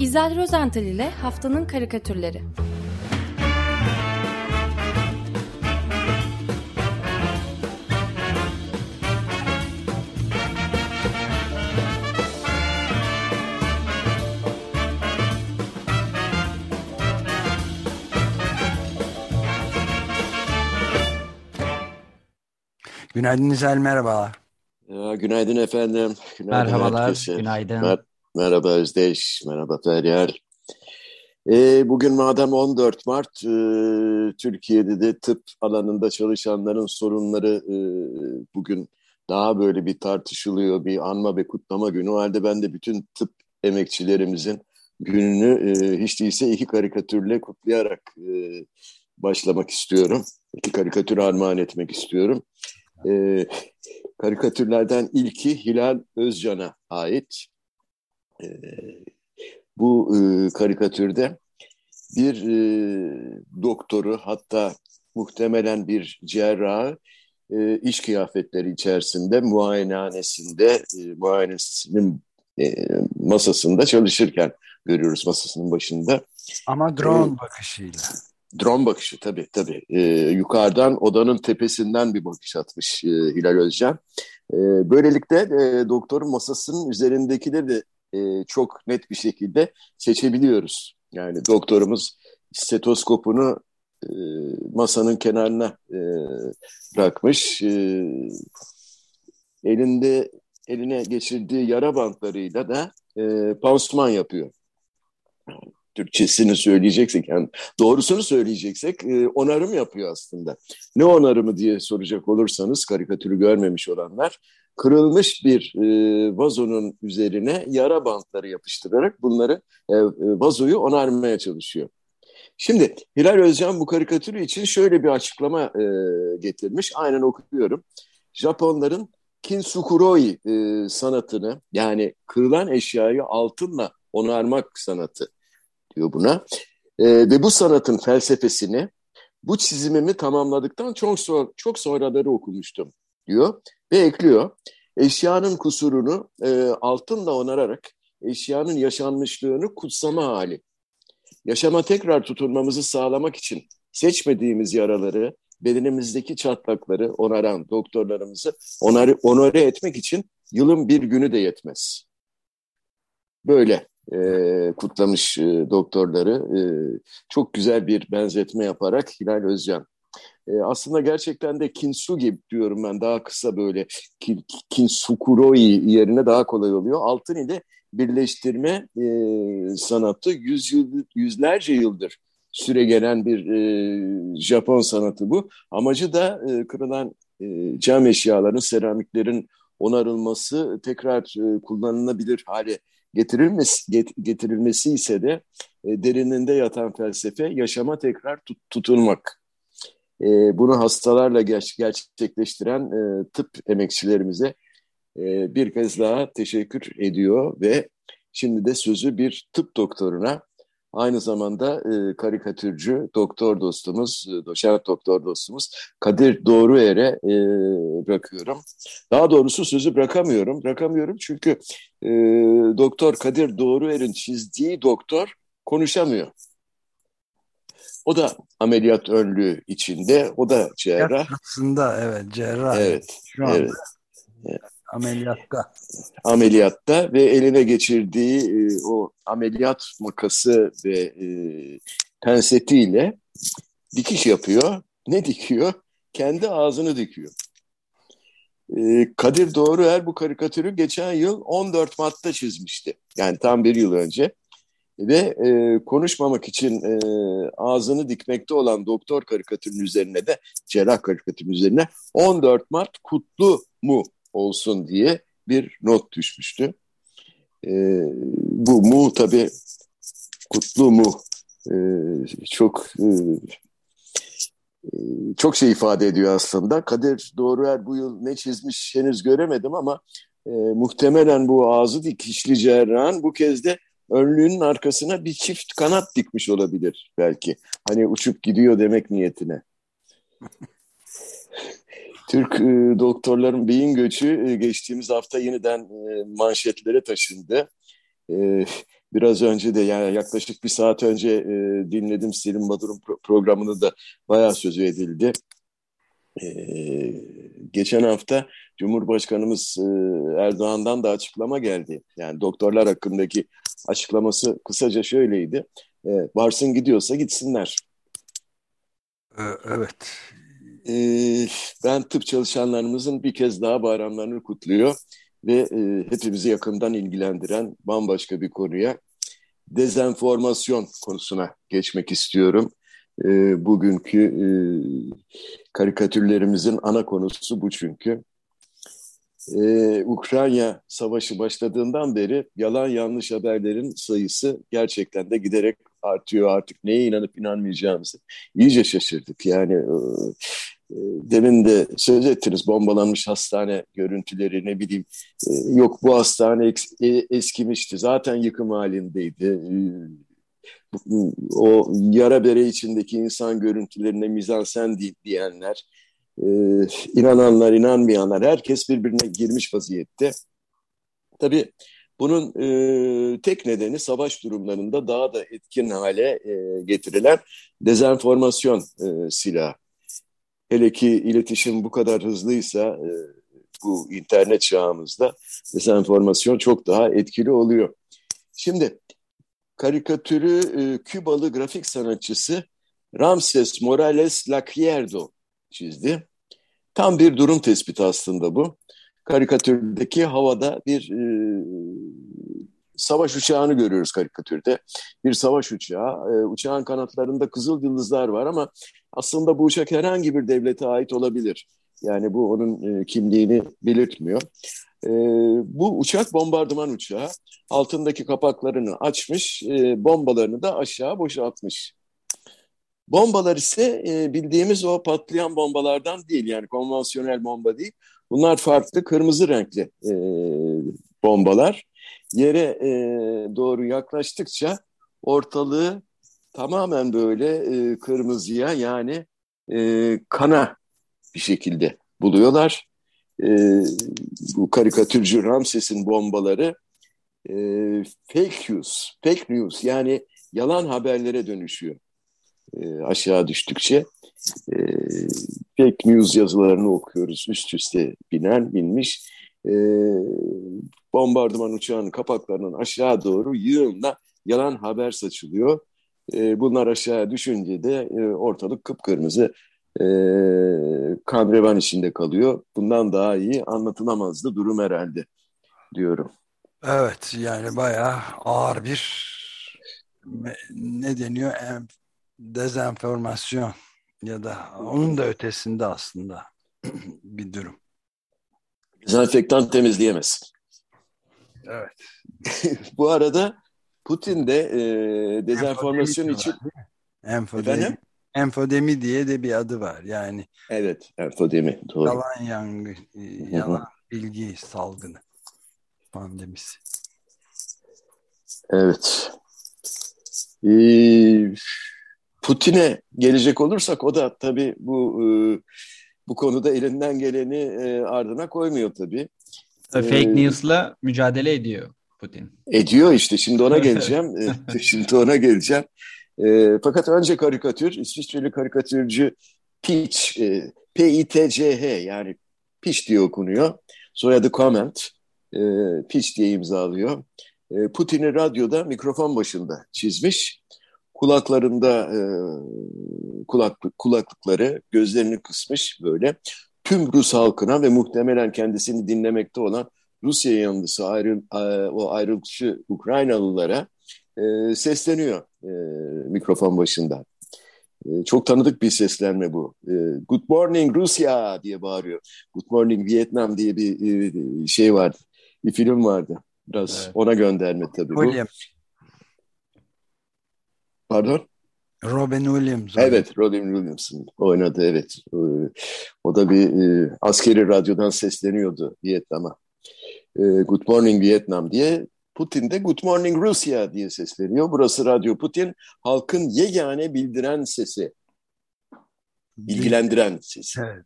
İzel Rozental ile Haftanın Karikatürleri Günaydın İzel, merhabalar. Ya, günaydın efendim. Günaydın Merhabalar, herkese. günaydın. Mer merhaba Özdeş, merhaba Feryal. E, bugün madem 14 Mart, e, Türkiye'de de tıp alanında çalışanların sorunları e, bugün daha böyle bir tartışılıyor, bir anma ve kutlama günü. O halde ben de bütün tıp emekçilerimizin gününü e, hiç değilse iki karikatürle kutlayarak e, başlamak istiyorum. İki karikatür armağan etmek istiyorum. E, karikatürlerden ilki Hilal Özcan'a ait. E, bu e, karikatürde bir e, doktoru hatta muhtemelen bir cerrahı e, iş kıyafetleri içerisinde muayenehanesinde e, muayenesinin e, masasında çalışırken görüyoruz masasının başında. Ama drone ee, bakışıyla. Drone bakışı tabii tabii. Ee, yukarıdan odanın tepesinden bir bakış atmış e, Hilal Özcan. E, böylelikle e, doktorun masasının üzerindekileri de e, çok net bir şekilde seçebiliyoruz. Yani doktorumuz stetoskopunu e, masanın kenarına e, bırakmış. E, elinde eline geçirdiği yara bantlarıyla da e, pansuman yapıyor. Türkçesini söyleyeceksek yani doğrusunu söyleyeceksek e, onarım yapıyor aslında. Ne onarımı diye soracak olursanız karikatürü görmemiş olanlar kırılmış bir e, vazonun üzerine yara bantları yapıştırarak bunları e, e, vazoyu onarmaya çalışıyor. Şimdi Hilal Özcan bu karikatürü için şöyle bir açıklama e, getirmiş. Aynen okuyorum. Japonların kintsukuroi e, sanatını yani kırılan eşyayı altınla onarmak sanatı diyor buna. E, ve bu sanatın felsefesini bu çizimimi tamamladıktan çok, sonra, çok sonraları okumuştum diyor ve ekliyor. Eşyanın kusurunu e, altınla onararak eşyanın yaşanmışlığını kutsama hali. Yaşama tekrar tutunmamızı sağlamak için seçmediğimiz yaraları, bedenimizdeki çatlakları onaran doktorlarımızı onarı, onore etmek için yılın bir günü de yetmez. Böyle e, kutlamış e, doktorları. E, çok güzel bir benzetme yaparak Hilal Özcan. E, aslında gerçekten de Kintsugi diyorum ben daha kısa böyle kin, Kintsukuroi yerine daha kolay oluyor. Altın ile birleştirme e, sanatı yüz yıl, yüzlerce yıldır süre gelen bir e, Japon sanatı bu. Amacı da e, kırılan e, cam eşyaların, seramiklerin onarılması, tekrar e, kullanılabilir hale getirilmesi, get, getirilmesi ise de e, derininde yatan felsefe yaşama tekrar tut, tutunmak. E, bunu hastalarla ger gerçekleştiren e, tıp emekçilerimize e, bir kez daha teşekkür ediyor ve şimdi de sözü bir tıp doktoruna Aynı zamanda e, karikatürcü doktor dostumuz, e, doçent doktor dostumuz Kadir Doğruer'e e, bırakıyorum. Daha doğrusu sözü bırakamıyorum. Bırakamıyorum çünkü e, doktor Kadir Doğruer'in çizdiği doktor konuşamıyor. O da ameliyat önlüğü içinde, o da cerrah. Aslında evet cerrah. Evet, Şu anda. evet. Ameliyatta. Ameliyatta ve eline geçirdiği e, o ameliyat makası ve e, pensetiyle dikiş yapıyor. Ne dikiyor? Kendi ağzını dikiyor. E, Kadir Doğruer bu karikatürü geçen yıl 14 Mart'ta çizmişti. Yani tam bir yıl önce. Ve e, konuşmamak için e, ağzını dikmekte olan doktor karikatürün üzerine de cerrah karikatürün üzerine 14 Mart kutlu mu olsun diye bir not düşmüştü. E, bu mu tabi kutlu mu e, çok e, çok şey ifade ediyor aslında. Kadir Doğruer bu yıl ne çizmiş henüz göremedim ama e, muhtemelen bu ağzı dikişli cerrahın bu kez de önlüğünün arkasına bir çift kanat dikmiş olabilir belki. Hani uçup gidiyor demek niyetine. Türk e, doktorların beyin göçü e, geçtiğimiz hafta yeniden e, manşetlere taşındı. E, Biraz önce de yani yaklaşık bir saat önce e, dinledim Selim Badur'un pro programını da bayağı sözü edildi. E, geçen hafta Cumhurbaşkanımız e, Erdoğan'dan da açıklama geldi. Yani doktorlar hakkındaki açıklaması kısaca şöyleydi. E, varsın gidiyorsa gitsinler. Ee, evet. E, ben tıp çalışanlarımızın bir kez daha bayramlarını kutluyor ve e, hepimizi yakından ilgilendiren bambaşka bir konuya dezenformasyon konusuna geçmek istiyorum. E, bugünkü e, karikatürlerimizin ana konusu bu çünkü. Ee, Ukrayna savaşı başladığından beri yalan yanlış haberlerin sayısı gerçekten de giderek artıyor. Artık neye inanıp inanmayacağımızı iyice şaşırdık. Yani e, e, demin de söz ettiniz bombalanmış hastane görüntüleri ne bileyim e, yok bu hastane e, eskimişti zaten yıkım halindeydi. O yara bere içindeki insan görüntülerine mizansen diyenler e, inananlar, inanmayanlar herkes birbirine girmiş vaziyette. Tabii bunun e, tek nedeni savaş durumlarında daha da etkin hale e, getirilen dezenformasyon e, silahı. Hele ki iletişim bu kadar hızlıysa e, bu internet çağımızda dezenformasyon çok daha etkili oluyor. Şimdi karikatürü e, Kübalı grafik sanatçısı Ramses Morales Lacierdo çizdi. Tam bir durum tespiti aslında bu. Karikatürdeki havada bir e, savaş uçağını görüyoruz karikatürde. Bir savaş uçağı. E, uçağın kanatlarında kızıl yıldızlar var ama aslında bu uçak herhangi bir devlete ait olabilir. Yani bu onun e, kimliğini belirtmiyor. E, bu uçak bombardıman uçağı. Altındaki kapaklarını açmış, e, bombalarını da aşağı boşaltmış. Bombalar ise e, bildiğimiz o patlayan bombalardan değil yani konvansiyonel bomba değil. Bunlar farklı kırmızı renkli e, bombalar. Yere e, doğru yaklaştıkça ortalığı tamamen böyle e, kırmızıya yani e, kana bir şekilde buluyorlar. E, bu karikatürcü Ramses'in bombaları e, fake news, fake news yani yalan haberlere dönüşüyor e, aşağı düştükçe. E, fake news yazılarını okuyoruz üst üste binen binmiş. E, bombardıman uçağının kapaklarının aşağı doğru yığınla yalan haber saçılıyor. E, bunlar aşağı düşünce de e, ortalık kıpkırmızı e, kan revan içinde kalıyor. Bundan daha iyi anlatılamazdı durum herhalde diyorum. Evet yani bayağı ağır bir ne deniyor dezenformasyon ya da onun da ötesinde aslında bir durum. Dezenfektan temizleyemez. Evet. Bu arada Putin de e, dezenformasyon için enfodemi, enfodemi diye de bir adı var. Yani Evet, enfodemi. Doğru. Yalan yangı, e, yalan bilgi salgını pandemisi. Evet. Ee, Putin'e gelecek olursak o da tabii bu e, bu konuda elinden geleni e, ardına koymuyor tabii. Fake ee, news'la mücadele ediyor Putin. Ediyor işte şimdi ona geleceğim. E, şimdi ona geleceğim. E, fakat önce karikatür, İsviçreli karikatürcü Pitch, e, P-I-T-C-H yani Pitch diye okunuyor. Soyadı Comment, e, Pitch diye imzalıyor. E, Putin'i radyoda mikrofon başında çizmiş kulaklarında e, kulaklık, kulaklıkları gözlerini kısmış böyle tüm Rus halkına ve muhtemelen kendisini dinlemekte olan Rusya yanlısı ayrı, e, o ayrılıkçı Ukraynalılara e, sesleniyor e, mikrofon başında. E, çok tanıdık bir seslenme bu. E, Good morning Rusya diye bağırıyor. Good morning Vietnam diye bir e, şey vardı. Bir film vardı. Biraz evet. ona gönderme tabii bu. Pardon? Robin Williams. Evet, Robin Williams'ın oynadı evet. O da bir e, askeri radyodan sesleniyordu Vietnam'a. E, Good Morning Vietnam diye. Putin de Good Morning Rusya diye sesleniyor. Burası Radyo Putin, halkın yegane bildiren sesi. Bilgilendiren sesi. Evet.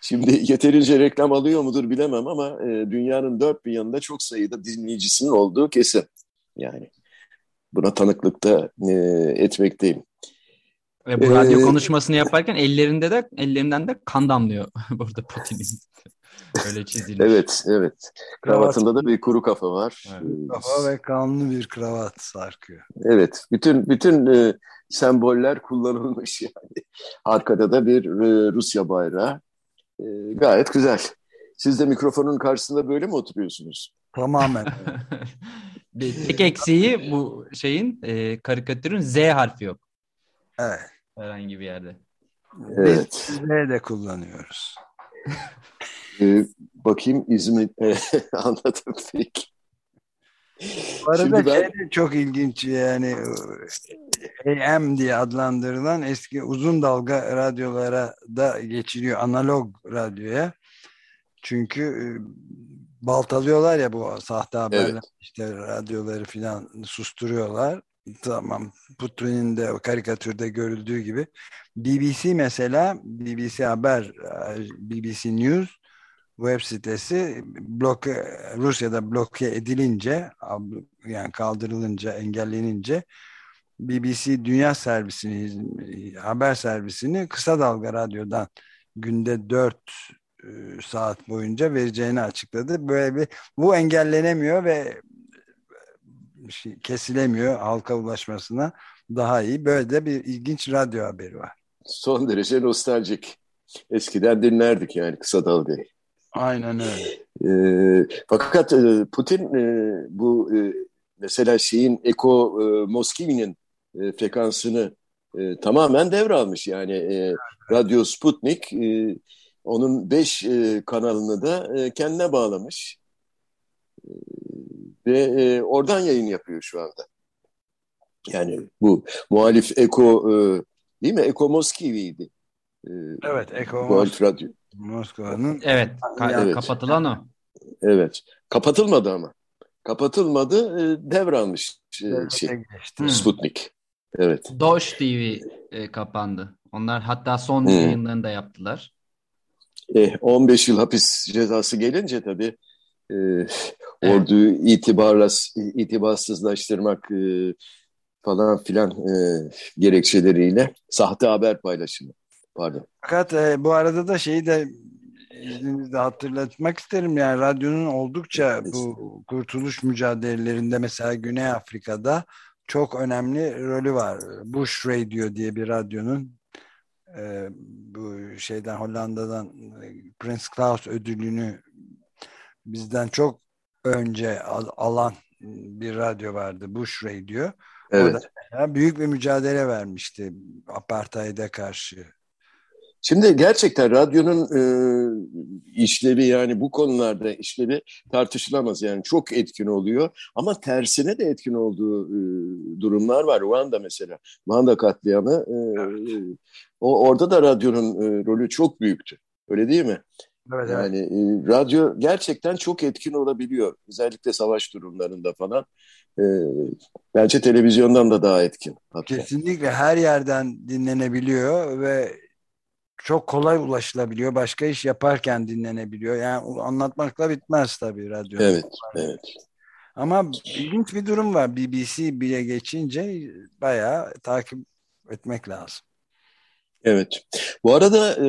Şimdi yeterince reklam alıyor mudur bilemem ama e, dünyanın dört bir yanında çok sayıda dinleyicisinin olduğu kesin. Yani buna tanıklık da e, etmekteyim. Ve bu radyo ee, konuşmasını yaparken ellerinde de ellerinden de kan damlıyor burada Putin'in. Öyle çizilmiş. Evet, evet. Kravatında da bir kuru kafa var. Evet. Ee, kafa ve kanlı bir kravat sarkıyor. Evet, bütün bütün e, semboller kullanılmış yani. Arkada da bir e, Rusya bayrağı. E, gayet güzel. Siz de mikrofonun karşısında böyle mi oturuyorsunuz? Tamamen. Tek eksiği bu şeyin e, karikatürün Z harfi yok. Evet. Herhangi bir yerde. Evet. Biz Z de kullanıyoruz. ee, bakayım İzmir anladım peki. Bu arada Şimdi ben... şey de çok ilginç yani AM diye adlandırılan eski uzun dalga radyolara da geçiliyor analog radyoya. Çünkü e, baltalıyorlar ya bu sahte haberler evet. işte radyoları filan susturuyorlar. Tamam Putin'in de karikatürde görüldüğü gibi BBC mesela BBC Haber BBC News web sitesi bloke, Rusya'da bloke edilince yani kaldırılınca engellenince BBC Dünya Servisini haber servisini kısa dalga radyodan günde 4 e, saat boyunca vereceğini açıkladı. Böyle bir bu engellenemiyor ve şey, kesilemiyor halka ulaşmasına daha iyi. Böyle de bir ilginç radyo haberi var. Son derece nostaljik. Eskiden dinlerdik yani kısa dalgayı. Aynen öyle. E, fakat e, Putin e, bu e, mesela şeyin Eko e, Moskivi'nin e, frekansını e, tamamen devralmış. Yani e, Radyo Sputnik e, onun beş e, kanalını da e, kendine bağlamış. E, ve e, oradan yayın yapıyor şu anda. Yani bu muhalif Eko e, değil mi? Eko Moskivi'ydi. E, evet, Eko muhalif radyo. Moskova'nın. Evet, ka evet, kapatılan o. Evet, kapatılmadı ama. Kapatılmadı, e, devralmış e, şey, geçti. Sputnik. Evet. Doş TV e, kapandı. Onlar hatta son hmm. yayınlarını da yaptılar. E, 15 yıl hapis cezası gelince tabii e, orduyu itibarsızlaştırmak e, falan filan e, gerekçeleriyle sahte haber paylaşımı. Pardon. Fakat e, bu arada da şeyi de izninizle hatırlatmak isterim. Yani radyonun oldukça bu kurtuluş mücadelelerinde mesela Güney Afrika'da çok önemli rolü var. Bush Radio diye bir radyonun e, bu şeyden Hollanda'dan Prince Claus ödülünü bizden çok önce al, alan bir radyo vardı. Bush Radio. Evet. Orada büyük bir mücadele vermişti apartheid'e karşı. Şimdi gerçekten radyonun e, işlevi yani bu konularda işlevi tartışılamaz. Yani çok etkin oluyor ama tersine de etkin olduğu e, durumlar var. Ruanda mesela, Ruanda katliamı e, evet. o orada da radyonun e, rolü çok büyüktü. Öyle değil mi? Evet, yani evet. E, radyo gerçekten çok etkin olabiliyor. Özellikle savaş durumlarında falan. E, bence televizyondan da daha etkin. Hatta. Kesinlikle her yerden dinlenebiliyor ve çok kolay ulaşılabiliyor. Başka iş yaparken dinlenebiliyor. Yani anlatmakla bitmez tabii radyo. Evet, evet. Ama ilginç bir durum var. BBC bile geçince bayağı takip etmek lazım. Evet. Bu arada e,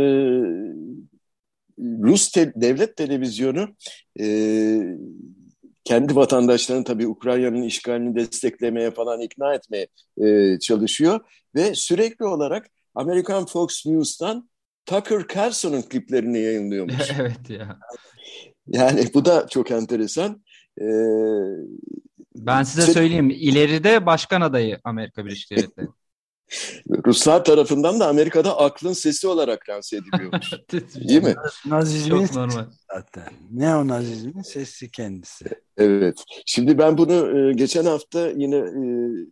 Rus te devlet televizyonu e, kendi vatandaşlarını tabii Ukrayna'nın işgalini desteklemeye falan ikna etmeye e, çalışıyor ve sürekli olarak Amerikan Fox News'tan Tucker Carlson'un kliplerini yayınlıyormuş. evet ya. Yani bu da çok enteresan. Ee, ben size şey, söyleyeyim. İleride başkan adayı Amerika Birleşik Devletleri. Ruslar tarafından da Amerika'da aklın sesi olarak lanse ediliyormuş. Değil mi? Nazizmin Çok normal. zaten. Neonazizmin sesi kendisi. Evet. Şimdi ben bunu e, geçen hafta yine e,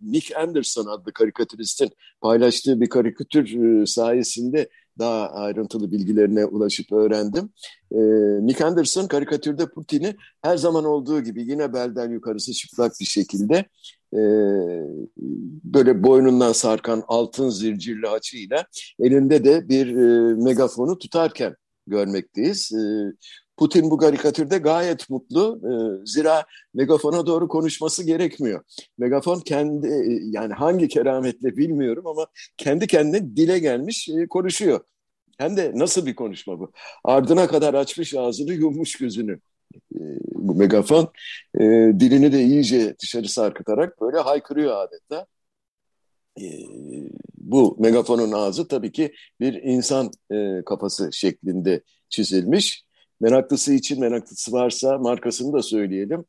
Nick Anderson adlı karikatüristin paylaştığı bir karikatür e, sayesinde daha ayrıntılı bilgilerine ulaşıp öğrendim. E, Nick Anderson karikatürde Putin'i her zaman olduğu gibi yine belden yukarısı çıplak bir şekilde e, böyle boynundan sarkan altın zircirli haçıyla elinde de bir e, megafonu tutarken görmekteyiz. E, Putin bu karikatürde gayet mutlu. E, zira megafona doğru konuşması gerekmiyor. Megafon kendi yani hangi kerametle bilmiyorum ama kendi kendine dile gelmiş e, konuşuyor. Hem de nasıl bir konuşma bu? Ardına kadar açmış ağzını yummuş gözünü. E, bu megafon e, dilini de iyice dışarı sarkıtarak böyle haykırıyor adeta. E, bu megafonun ağzı tabii ki bir insan e, kafası şeklinde çizilmiş. Meraklısı için meraklısı varsa markasını da söyleyelim.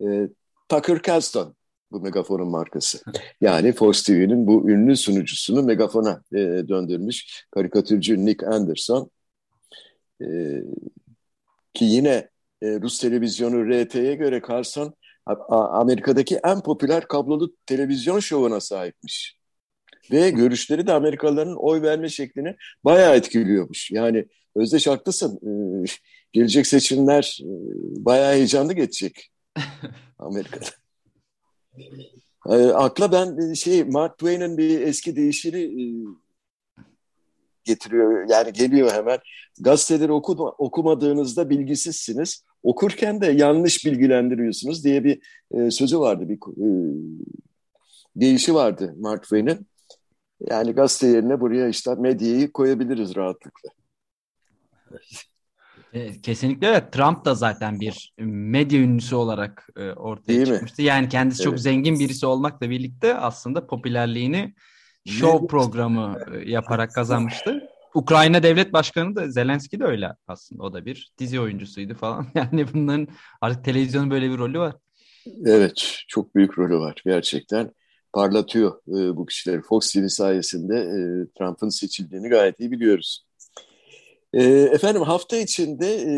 E, Tucker Carlson bu megafonun markası. Yani Fox TV'nin bu ünlü sunucusunu megafona e, döndürmüş karikatürcü Nick Anderson. E, ki yine e, Rus televizyonu RT'ye göre Carlson Amerika'daki en popüler kablolu televizyon şovuna sahipmiş. Ve görüşleri de Amerikalıların oy verme şeklini bayağı etkiliyormuş. Yani Özdeş haklısın. Ee, gelecek seçimler e, bayağı heyecanlı geçecek Amerika'da. E, akla ben şey Mark Twain'in bir eski deyişini e, getiriyor. Yani geliyor hemen. Gazeteleri okuma, okumadığınızda bilgisizsiniz. Okurken de yanlış bilgilendiriyorsunuz diye bir e, sözü vardı. Bir e, deyişi vardı Mark Twain'in. Yani gazete yerine buraya işte medyayı koyabiliriz rahatlıkla. E, kesinlikle evet. Trump da zaten bir medya ünlüsü olarak e, ortaya Değil çıkmıştı. Mi? Yani kendisi evet. çok zengin birisi olmakla birlikte aslında popülerliğini show programı e, yaparak kazanmıştı. Ukrayna devlet başkanı da Zelenski de öyle aslında. O da bir dizi oyuncusuydu falan. Yani bunların artık televizyonun böyle bir rolü var. Evet, çok büyük rolü var gerçekten. Parlatıyor e, bu kişileri. Fox TV sayesinde e, Trump'ın seçildiğini gayet iyi biliyoruz. E, efendim hafta içinde e,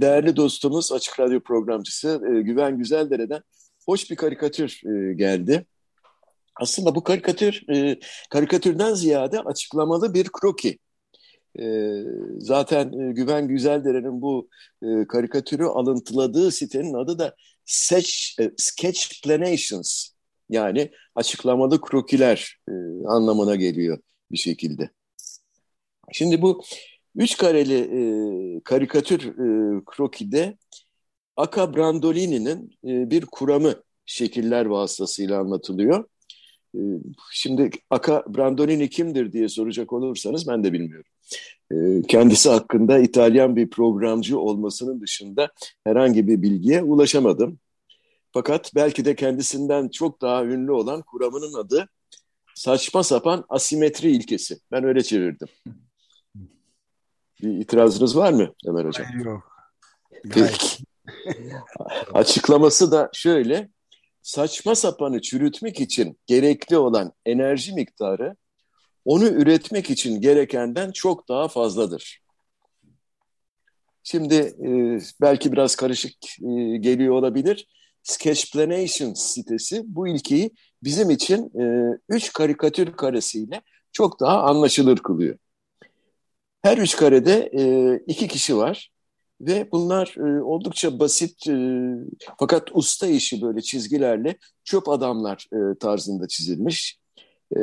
değerli dostumuz Açık Radyo programcısı e, Güven Güzeldere'den hoş bir karikatür e, geldi. Aslında bu karikatür karikatürden ziyade açıklamalı bir kroki. Zaten Güven Güzeldere'nin bu karikatürü alıntıladığı sitenin adı da Sketch, Sketchplanations yani açıklamalı krokiler anlamına geliyor bir şekilde. Şimdi bu üç kareli e, karikatür e, krokide Aka Brandolini'nin e, bir kuramı şekiller vasıtasıyla anlatılıyor. E, şimdi Aka Brandolini kimdir diye soracak olursanız ben de bilmiyorum. E, kendisi hakkında İtalyan bir programcı olmasının dışında herhangi bir bilgiye ulaşamadım. Fakat belki de kendisinden çok daha ünlü olan kuramının adı saçma sapan asimetri ilkesi. Ben öyle çevirdim. Bir itirazınız var mı Ömer Hocam? Yok. Peki. Açıklaması da şöyle. Saçma sapanı çürütmek için gerekli olan enerji miktarı onu üretmek için gerekenden çok daha fazladır. Şimdi e, belki biraz karışık e, geliyor olabilir. Sketchplanation sitesi bu ilkeyi bizim için e, üç karikatür karesiyle çok daha anlaşılır kılıyor. Her üç karede e, iki kişi var ve bunlar e, oldukça basit e, fakat usta işi böyle çizgilerle çöp adamlar e, tarzında çizilmiş. E,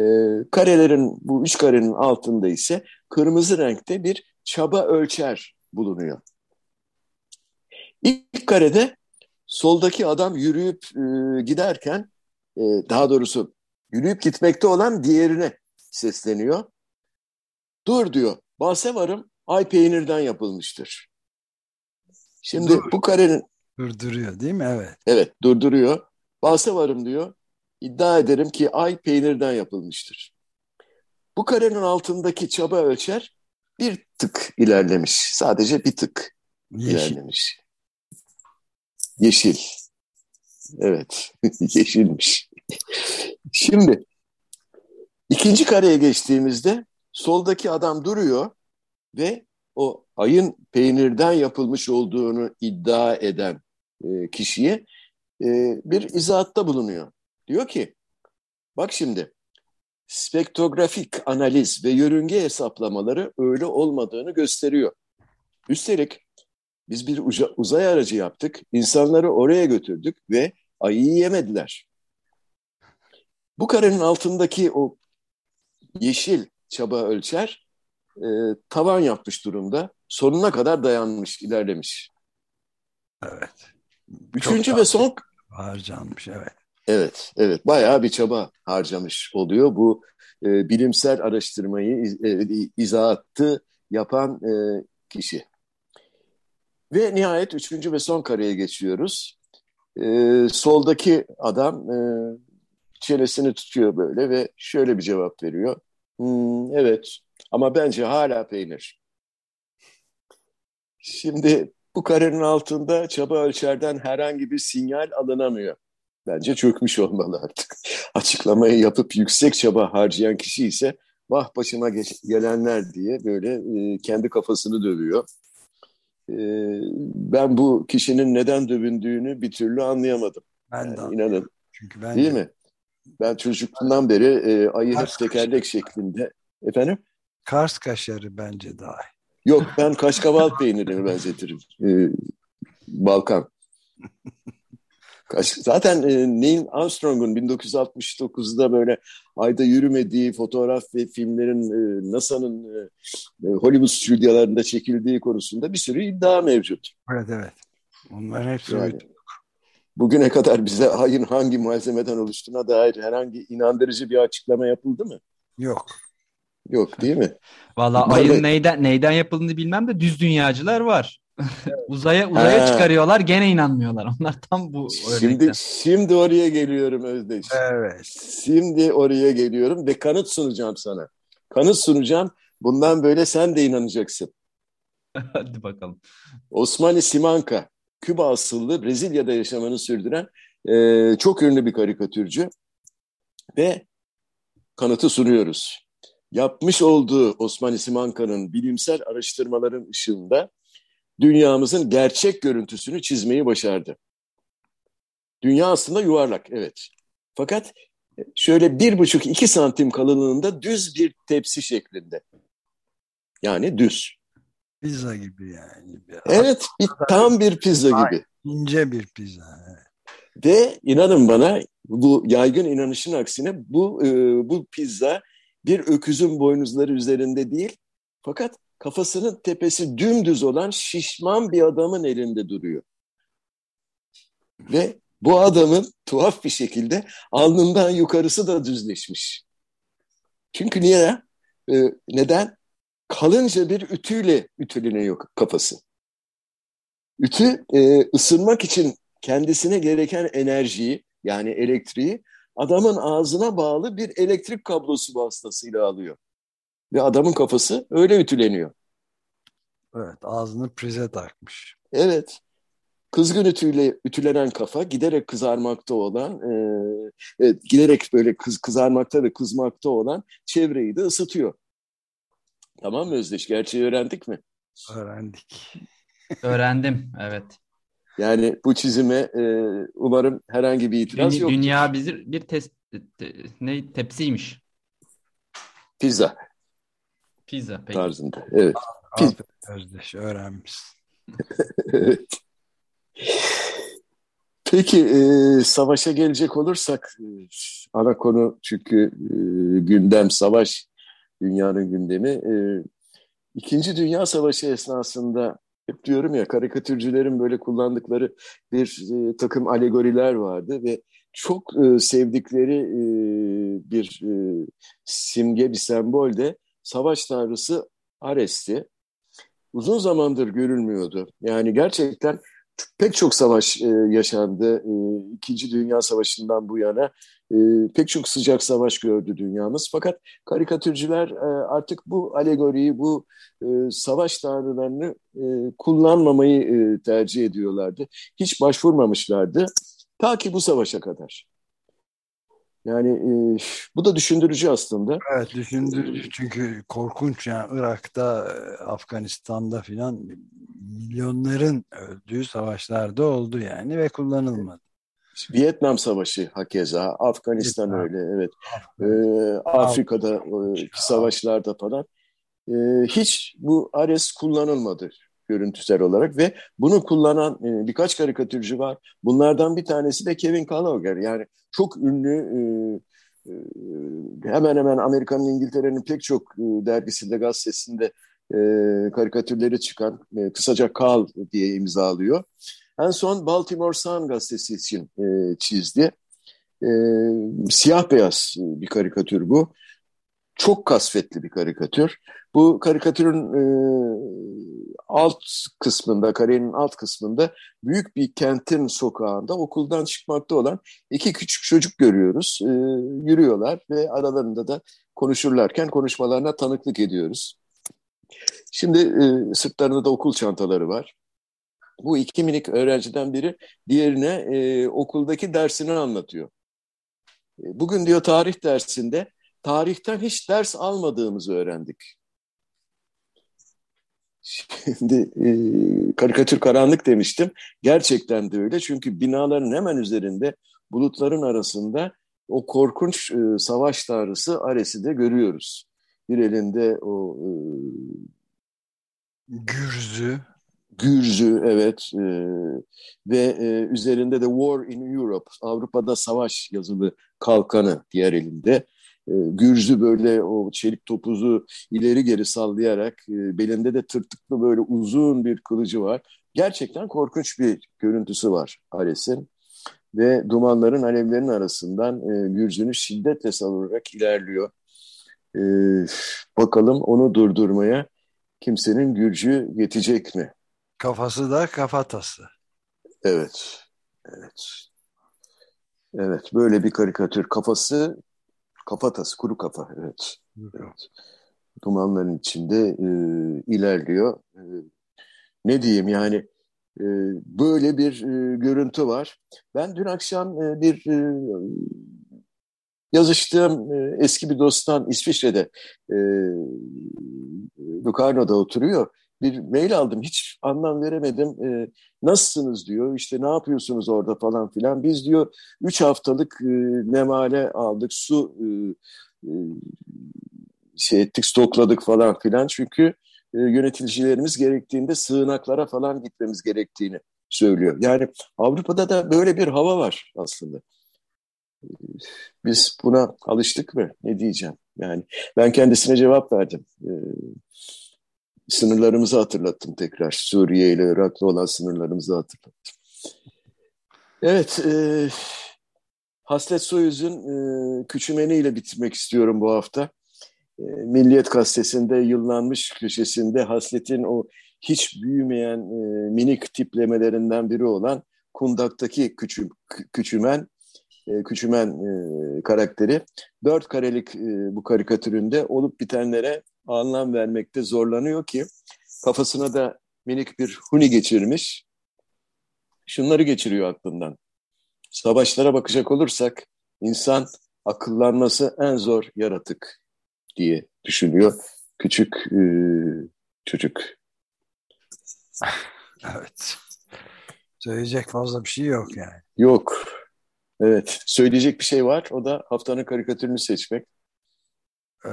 karelerin bu üç karenin altında ise kırmızı renkte bir çaba ölçer bulunuyor. İlk karede soldaki adam yürüyüp e, giderken e, daha doğrusu yürüyüp gitmekte olan diğerine sesleniyor. Dur diyor. Bahse varım ay peynirden yapılmıştır. Şimdi Dur. bu karenin... Durduruyor değil mi? Evet. Evet durduruyor. Bahse varım diyor. İddia ederim ki ay peynirden yapılmıştır. Bu karenin altındaki çaba ölçer bir tık ilerlemiş. Sadece bir tık Yeşil. ilerlemiş. Yeşil. Evet, yeşilmiş. Şimdi ikinci kareye geçtiğimizde soldaki adam duruyor ve o ayın peynirden yapılmış olduğunu iddia eden e, kişiye e, bir izahatta bulunuyor. Diyor ki, bak şimdi spektrografik analiz ve yörünge hesaplamaları öyle olmadığını gösteriyor. Üstelik biz bir uzay aracı yaptık, insanları oraya götürdük ve ayı yemediler. Bu karenin altındaki o yeşil çaba ölçer e, tavan yapmış durumda. sonuna kadar dayanmış, ilerlemiş. Evet. Üçüncü ve son harcanmış evet. Evet, evet. Bayağı bir çaba harcamış oluyor. Bu e, bilimsel araştırmayı e, izahatı yapan e, kişi. Ve nihayet üçüncü ve son kareye geçiyoruz. E, soldaki adam e, çenesini tutuyor böyle ve şöyle bir cevap veriyor. Hmm, evet ama bence hala peynir. Şimdi bu karenin altında çaba ölçerden herhangi bir sinyal alınamıyor. Bence çökmüş olmalı artık. Açıklamayı yapıp yüksek çaba harcayan kişi ise vah başıma gelenler diye böyle e, kendi kafasını dövüyor. E, ben bu kişinin neden dövündüğünü bir türlü anlayamadım. Ben yani de inanın. Çünkü ben Değil de... mi? Ben çocukluğumdan beri e, ayı hep tekerlek şeklinde. Efendim? Kars kaşarı bence daha. Yok ben kaşkaval peynirini benzetirim. Ee, Balkan. Kaş, zaten e, Neil Armstrong'un 1969'da böyle ayda yürümediği fotoğraf ve filmlerin e, NASA'nın e, e, Hollywood stüdyolarında çekildiği konusunda bir sürü iddia mevcut. Evet evet. Onların hepsi yani, Bugüne kadar bize ayın hangi malzemeden oluştuğuna dair herhangi inandırıcı bir açıklama yapıldı mı? Yok. Yok değil mi? Valla ayın neyden neyden yapıldığını bilmem de düz dünyacılar var. uzaya uzaya ha. çıkarıyorlar gene inanmıyorlar. Onlar tam bu Şimdi şimdi oraya geliyorum Özdeş. Evet. Şimdi oraya geliyorum ve kanıt sunacağım sana. Kanıt sunacağım. Bundan böyle sen de inanacaksın. Hadi bakalım. Osmani Simanka, Küba asıllı Brezilya'da yaşamanı sürdüren e, çok ünlü bir karikatürcü ve kanıtı sunuyoruz yapmış olduğu Osman Simanka'nın bilimsel araştırmaların ışığında dünyamızın gerçek görüntüsünü çizmeyi başardı. Dünya aslında yuvarlak, evet. Fakat şöyle bir buçuk iki santim kalınlığında düz bir tepsi şeklinde. Yani düz. Pizza gibi yani. Evet, bir, tam bir pizza gibi. İnce bir pizza. Ve inanın bana bu yaygın inanışın aksine bu e, bu pizza bir öküzün boynuzları üzerinde değil fakat kafasının tepesi dümdüz olan şişman bir adamın elinde duruyor. Ve bu adamın tuhaf bir şekilde alnından yukarısı da düzleşmiş. Çünkü niye? Ee, neden? Kalınca bir ütüyle ütüleniyor kafası. Ütü e, ısınmak için kendisine gereken enerjiyi yani elektriği adamın ağzına bağlı bir elektrik kablosu vasıtasıyla alıyor. Ve adamın kafası öyle ütüleniyor. Evet ağzını prize takmış. Evet. Kızgın ütüyle ütülenen kafa giderek kızarmakta olan, e, evet, giderek böyle kız, kızarmakta ve kızmakta olan çevreyi de ısıtıyor. Tamam mı Özdeş? Gerçeği öğrendik mi? Öğrendik. Öğrendim, evet. Yani bu çizime e, umarım herhangi bir itiraz yok. Dünya bir, bir test, te, ne tepsiymiş. Pizza. Pizza peki. Tarzında. Evet. Pizza. Özdeş öğrenmişsin. evet. Peki e, savaşa gelecek olursak e, ana konu çünkü e, gündem savaş dünyanın gündemi. E, İkinci Dünya Savaşı esnasında hep diyorum ya karikatürcülerin böyle kullandıkları bir e, takım alegoriler vardı ve çok e, sevdikleri e, bir simge, bir sembol de savaş tanrısı Ares'ti. Uzun zamandır görülmüyordu. Yani gerçekten pek çok savaş e, yaşandı. E, İkinci Dünya Savaşı'ndan bu yana e, pek çok sıcak savaş gördü dünyamız. Fakat karikatürcüler e, artık bu alegoriyi, bu e, savaş tanrılarını e, kullanmamayı e, tercih ediyorlardı. Hiç başvurmamışlardı. Ta ki bu savaşa kadar. Yani e, bu da düşündürücü aslında. Evet düşündürücü çünkü korkunç yani Irak'ta, Afganistan'da filan milyonların öldüğü savaşlarda oldu yani ve kullanılmadı. Vietnam Savaşı hakeza, Afganistan Vietnam. öyle evet. Ee, Afrika'da e, savaşlarda falan e, hiç bu Ares kullanılmadı görüntüsel olarak ve bunu kullanan e, birkaç karikatürcü var. Bunlardan bir tanesi de Kevin Callagher yani çok ünlü e, e, hemen hemen Amerika'nın İngiltere'nin pek çok e, dergisinde gazetesinde e, karikatürleri çıkan e, kısaca Kal diye imzalıyor. En son Baltimore Sun gazetesi için e, çizdi. E, siyah beyaz bir karikatür bu. Çok kasvetli bir karikatür. Bu karikatürün e, alt kısmında, karenin alt kısmında büyük bir kentin sokağında okuldan çıkmakta olan iki küçük çocuk görüyoruz. E, yürüyorlar ve aralarında da konuşurlarken konuşmalarına tanıklık ediyoruz. Şimdi e, sırtlarında da okul çantaları var. Bu iki minik öğrenciden biri diğerine e, okuldaki dersini anlatıyor. E, bugün diyor tarih dersinde tarihten hiç ders almadığımızı öğrendik. Şimdi e, karikatür karanlık demiştim. Gerçekten de öyle çünkü binaların hemen üzerinde bulutların arasında o korkunç e, savaş tanrısı Ares'i de görüyoruz. Bir elinde o e, Gürzü. Gürzü evet e, ve e, üzerinde de War in Europe Avrupa'da savaş yazılı kalkanı diğer elinde. E, Gürzü böyle o çelik topuzu ileri geri sallayarak e, belinde de tırtıklı böyle uzun bir kılıcı var. Gerçekten korkunç bir görüntüsü var Ares'in ve dumanların alevlerin arasından e, Gürzü'nü şiddetle savurarak ilerliyor. E, bakalım onu durdurmaya kimsenin gücü yetecek mi? Kafası da kafatası. Evet, evet. Evet, böyle bir karikatür. Kafası, kafatası, kuru kafa, evet. evet. Dumanların içinde e, ilerliyor. E, ne diyeyim yani, e, böyle bir e, görüntü var. Ben dün akşam e, bir e, yazıştığım e, eski bir dosttan İsviçre'de e, Locarno'da oturuyor. Bir mail aldım hiç anlam veremedim. E, nasılsınız diyor işte ne yapıyorsunuz orada falan filan. Biz diyor üç haftalık e, nemale aldık su e, e, şey ettik stokladık falan filan. Çünkü e, yöneticilerimiz gerektiğinde sığınaklara falan gitmemiz gerektiğini söylüyor. Yani Avrupa'da da böyle bir hava var aslında. Biz buna alıştık mı? Ne diyeceğim? Yani ben kendisine cevap verdim. Ee, sınırlarımızı hatırlattım tekrar. Suriye ile Irak'la olan sınırlarımızı hatırlattım. Evet, e, Haslet Soyuz'un e, küçümeniyle bitirmek istiyorum bu hafta. E, Milliyet Gazetesi'nde yıllanmış köşesinde Haslet'in o hiç büyümeyen e, minik tiplemelerinden biri olan kundaktaki küçü, küçümen e, Küçümen e, karakteri dört karelik e, bu karikatüründe olup bitenlere anlam vermekte zorlanıyor ki kafasına da minik bir huni geçirmiş. Şunları geçiriyor aklından. Savaşlara bakacak olursak insan akıllanması en zor yaratık diye düşünüyor küçük e, çocuk. Evet. Söyleyecek fazla bir şey yok yani. Yok. Evet, söyleyecek bir şey var. O da haftanın karikatürünü seçmek. Ee,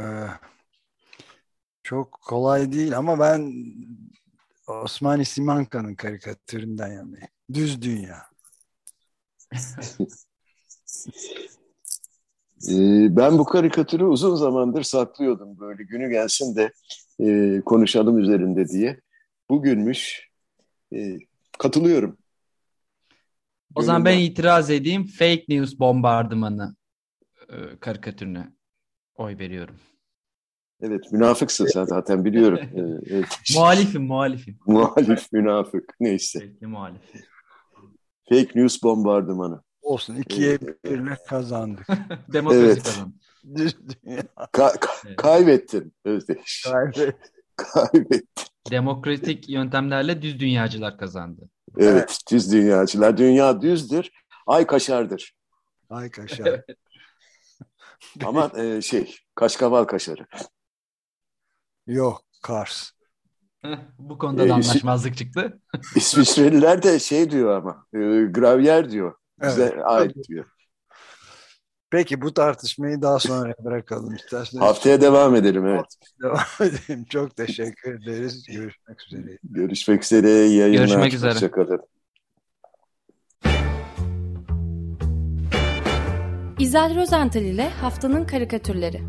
çok kolay değil ama ben Osmani Simanka'nın karikatüründen yanayım. Düz Dünya. ee, ben bu karikatürü uzun zamandır saklıyordum böyle günü gelsin de e, konuşalım üzerinde diye. Bugünmüş. E, katılıyorum. O zaman ben itiraz edeyim. Fake news bombardımanı e, karikatürüne oy veriyorum. Evet münafıksın sen zaten biliyorum. evet. Muhalifim muhalifim. Muhalif münafık neyse. Peki muhalif. Fake news bombardımanı. Olsun ikiye birle kazandık. Demokrasi evet. kazandı. Ka ka kaybettin Özdeş. Kaybettin. Kaybettin. Demokratik yöntemlerle düz dünyacılar kazandı. Evet, evet, düz dünyacılar. Dünya düzdür, ay kaşardır. Ay kaşar. Ama e, şey, kaşkaval kaşarı. Yok, Kars. Bu konuda da ee, anlaşmazlık çıktı. İsviçreliler de şey diyor ama, e, gravyer diyor. Bize evet. ait diyor. Peki bu tartışmayı daha sonra bırakalım isterseniz. Haftaya devam edelim evet. Devam edelim. Çok teşekkür ederiz. Görüşmek üzere. Görüşmek üzere. Yayınlar. Görüşmek üzere. Hoşçakalın. İzel Rozental ile Haftanın Karikatürleri.